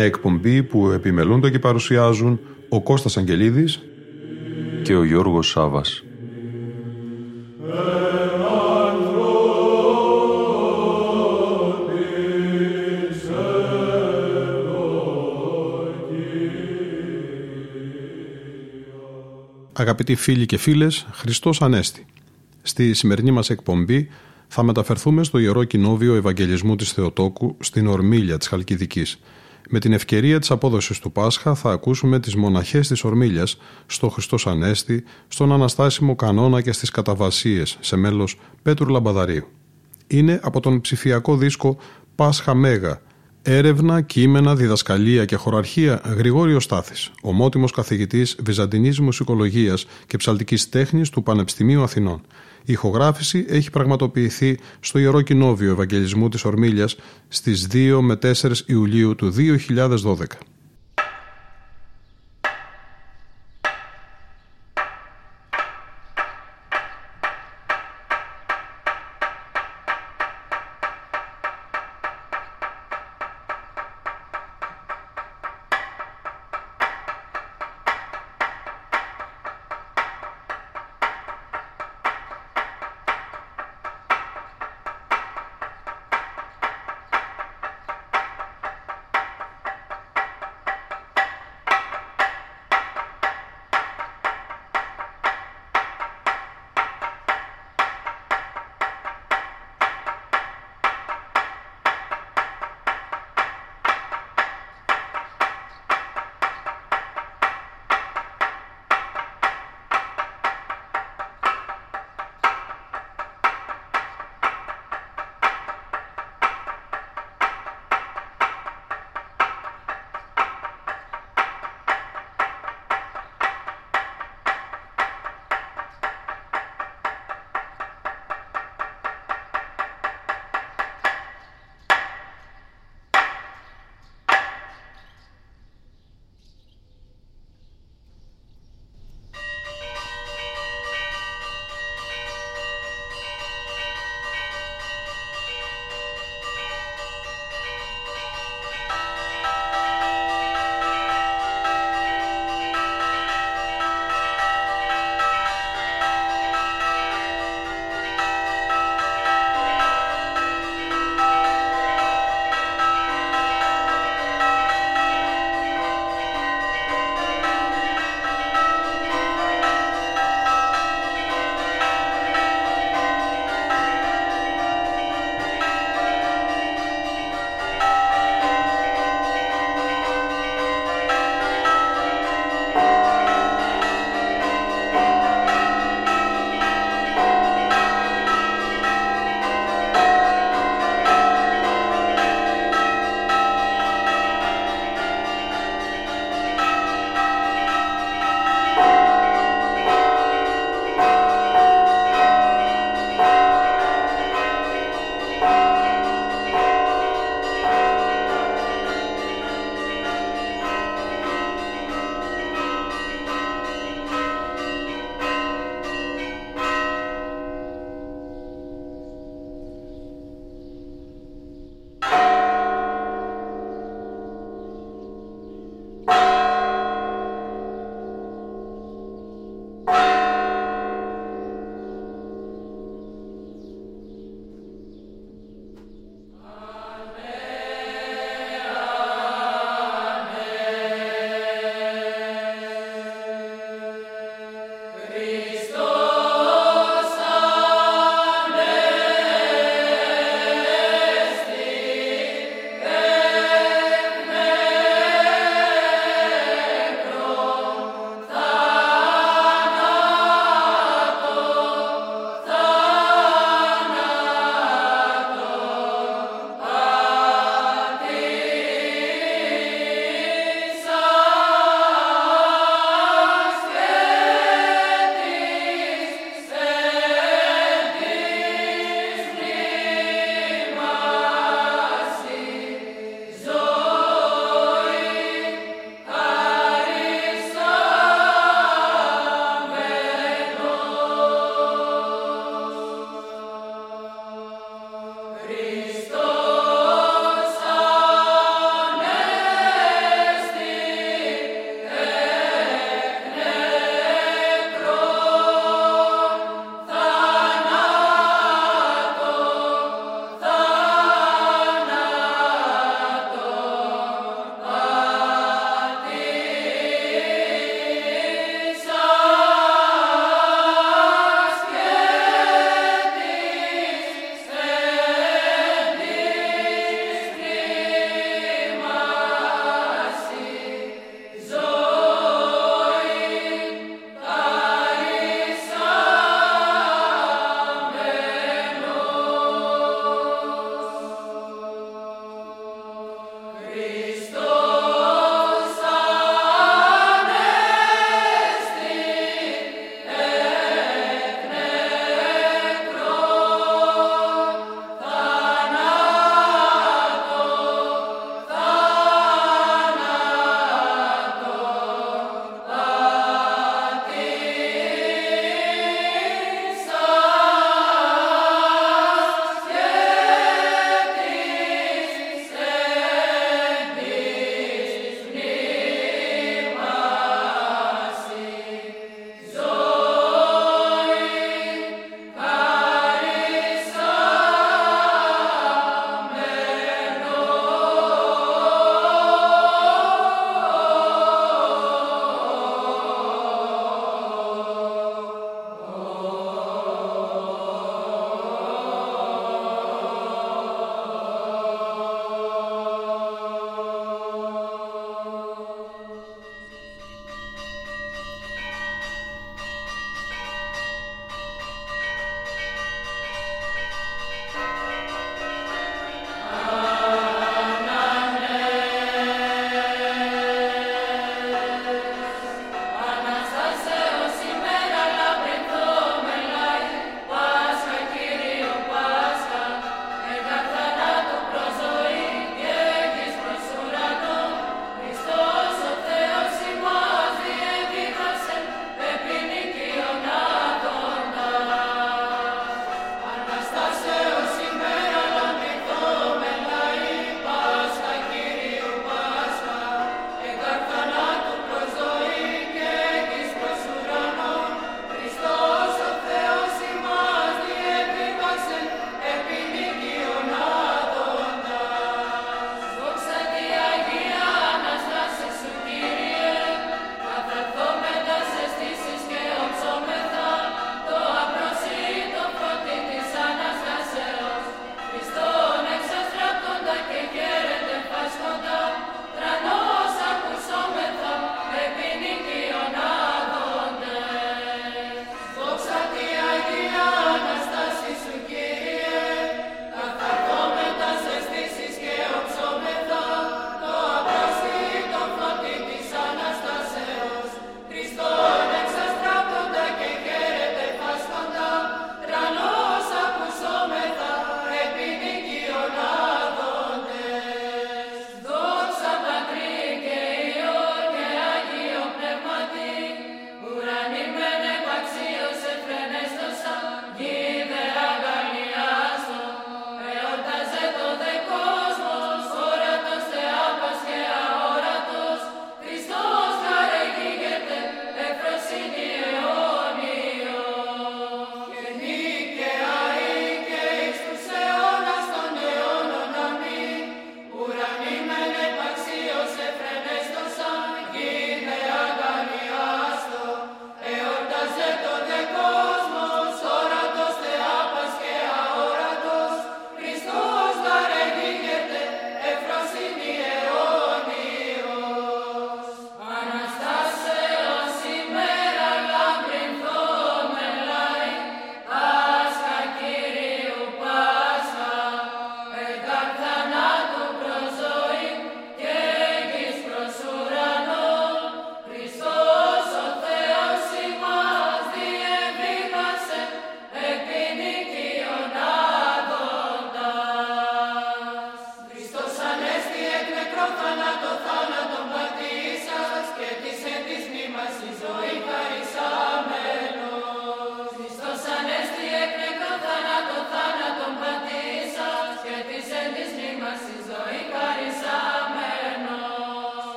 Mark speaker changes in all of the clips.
Speaker 1: Μια εκπομπή που επιμελούνται και παρουσιάζουν ο Κώστας Αγγελίδης και ο Γιώργος Σάβας. Αγαπητοί φίλοι και φίλες, Χριστός Ανέστη. Στη σημερινή μας εκπομπή θα μεταφερθούμε στο Ιερό Κοινόβιο Ευαγγελισμού της Θεοτόκου στην Ορμήλια της Χαλκιδικής – με την ευκαιρία της απόδοσης του Πάσχα θα ακούσουμε τις μοναχές της Ορμήλιας στο Χριστός Ανέστη, στον Αναστάσιμο Κανόνα και στις Καταβασίες σε μέλος Πέτρου Λαμπαδαρίου. Είναι από τον ψηφιακό δίσκο Πάσχα Μέγα, έρευνα, κείμενα, διδασκαλία και χωραρχία Γρηγόριο Στάθης, ομότιμος καθηγητής Βυζαντινής Μουσικολογίας και Ψαλτικής Τέχνης του Πανεπιστημίου Αθηνών. Η ηχογράφηση έχει πραγματοποιηθεί στο Ιερό Κοινόβιο Ευαγγελισμού της Ορμήλιας στις 2 με 4 Ιουλίου του 2012.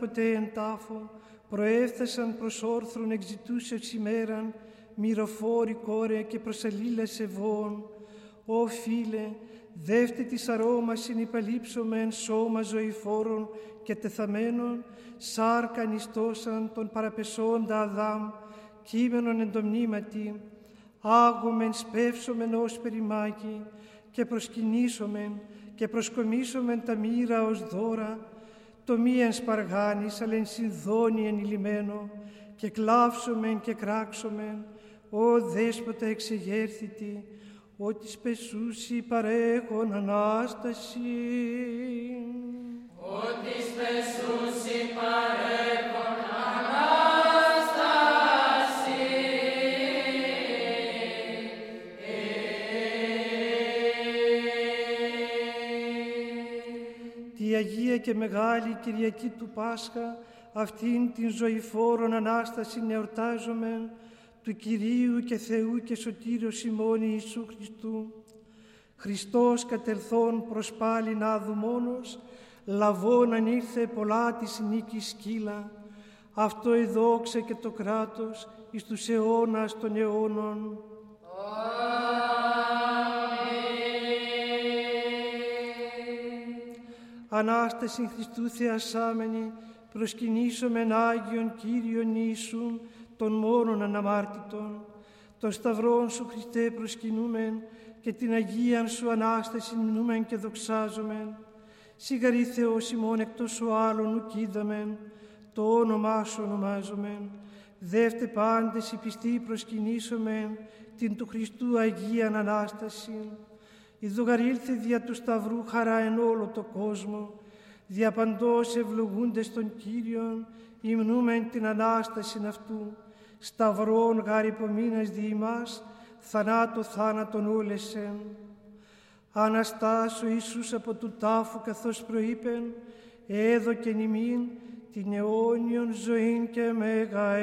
Speaker 2: Ποτέ εν τάφο, προέφθασαν προς όρθρον εξητούσεως ημέραν, μυροφόρη κόρε και προσαλήλας ευών. Ω φίλε, δεύτε της αρώμασιν υπαλείψομεν σώμα ζωηφόρων και τεθαμένων, σάρκα νηστώσαν τον παραπεσόντα Αδάμ, κείμενον εν το μνήματι, άγομεν σπεύσομεν ως περιμάκι και προσκυνήσομεν και προσκομίσομεν τα μοίρα ως δώρα, το μη εν σπαργάνης, αλλά εν συνδόνη ενηλυμένο, και κλάψομεν και κράξομεν, ο δέσποτα εξεγέρθητη, ότι σπεσούσι παρέχον Ανάσταση.
Speaker 3: Ότι σπεσούσι παρέχον
Speaker 2: Αγία και Μεγάλη Κυριακή του Πάσχα, αυτήν την ζωηφόρον Ανάσταση εορτάζομαι του Κυρίου και Θεού και Σωτήριος Σιμώνη Ιησού Χριστού. Χριστός κατερθών προς πάλι να μόνος, λαβών αν ήρθε πολλά της νίκης σκύλα, αυτό εδόξε και το κράτος εις τους αιώνας των αιώνων. Ανάσταση Χριστού Θεασάμενη, προσκυνήσομεν Άγιον Κύριον Ιησούν, των μόνων αναμάρτητων. Τον Σταυρόν Σου Χριστέ προσκυνούμεν και την Αγίαν Σου Ανάσταση μνούμεν και δοξάζομεν. Σιγαρή Θεός ημών εκτός σου άλλων ουκ είδαμεν, το όνομά Σου ονομάζομεν. Δεύτε πάντες οι πιστοί προσκυνήσομεν την του Χριστού Αγίαν Ανάσταση. Ιδωγαρήλθε δια του Σταυρού χαρά εν όλο το κόσμο, διαπαντός ευλογούντες των Κύριων, υμνούμεν την Ανάσταση αυτού, σταυρών γαρυπομήνας δι' ημάς, θανάτω θάνατον όλεσεν. Αναστάσω Ιησούς από του τάφου καθώς προείπεν, έδωκεν ημίν την αιώνιον ζωήν και μέγα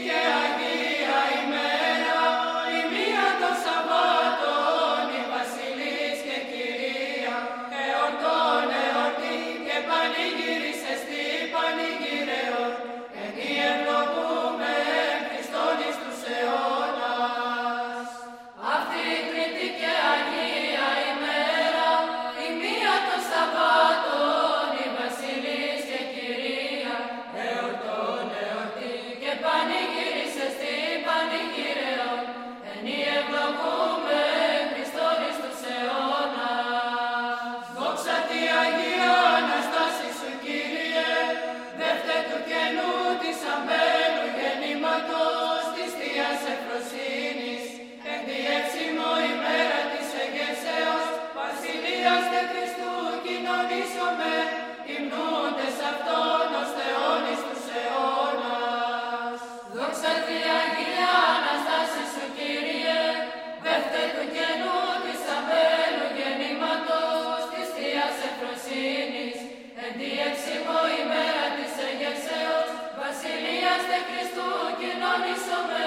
Speaker 3: Yeah. love so much.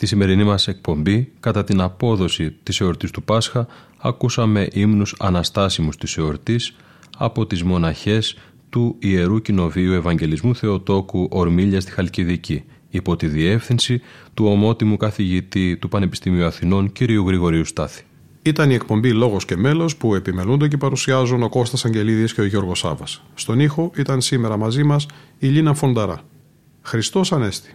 Speaker 4: Στη σημερινή μας εκπομπή, κατά την απόδοση της εορτής του Πάσχα, ακούσαμε ύμνους αναστάσιμους της εορτής από τις μοναχές του Ιερού Κοινοβίου Ευαγγελισμού Θεοτόκου Ορμίλια στη Χαλκιδική, υπό τη διεύθυνση του ομότιμου καθηγητή του Πανεπιστημίου Αθηνών κ. Γρηγορίου Στάθη. Ήταν η εκπομπή Λόγος και Μέλος που επιμελούνται και παρουσιάζουν ο Κώστας Αγγελίδης και ο Γιώργος Σάβας. Στον ήχο ήταν σήμερα μαζί μας η Λίνα Φονταρά. Χριστός Ανέστη.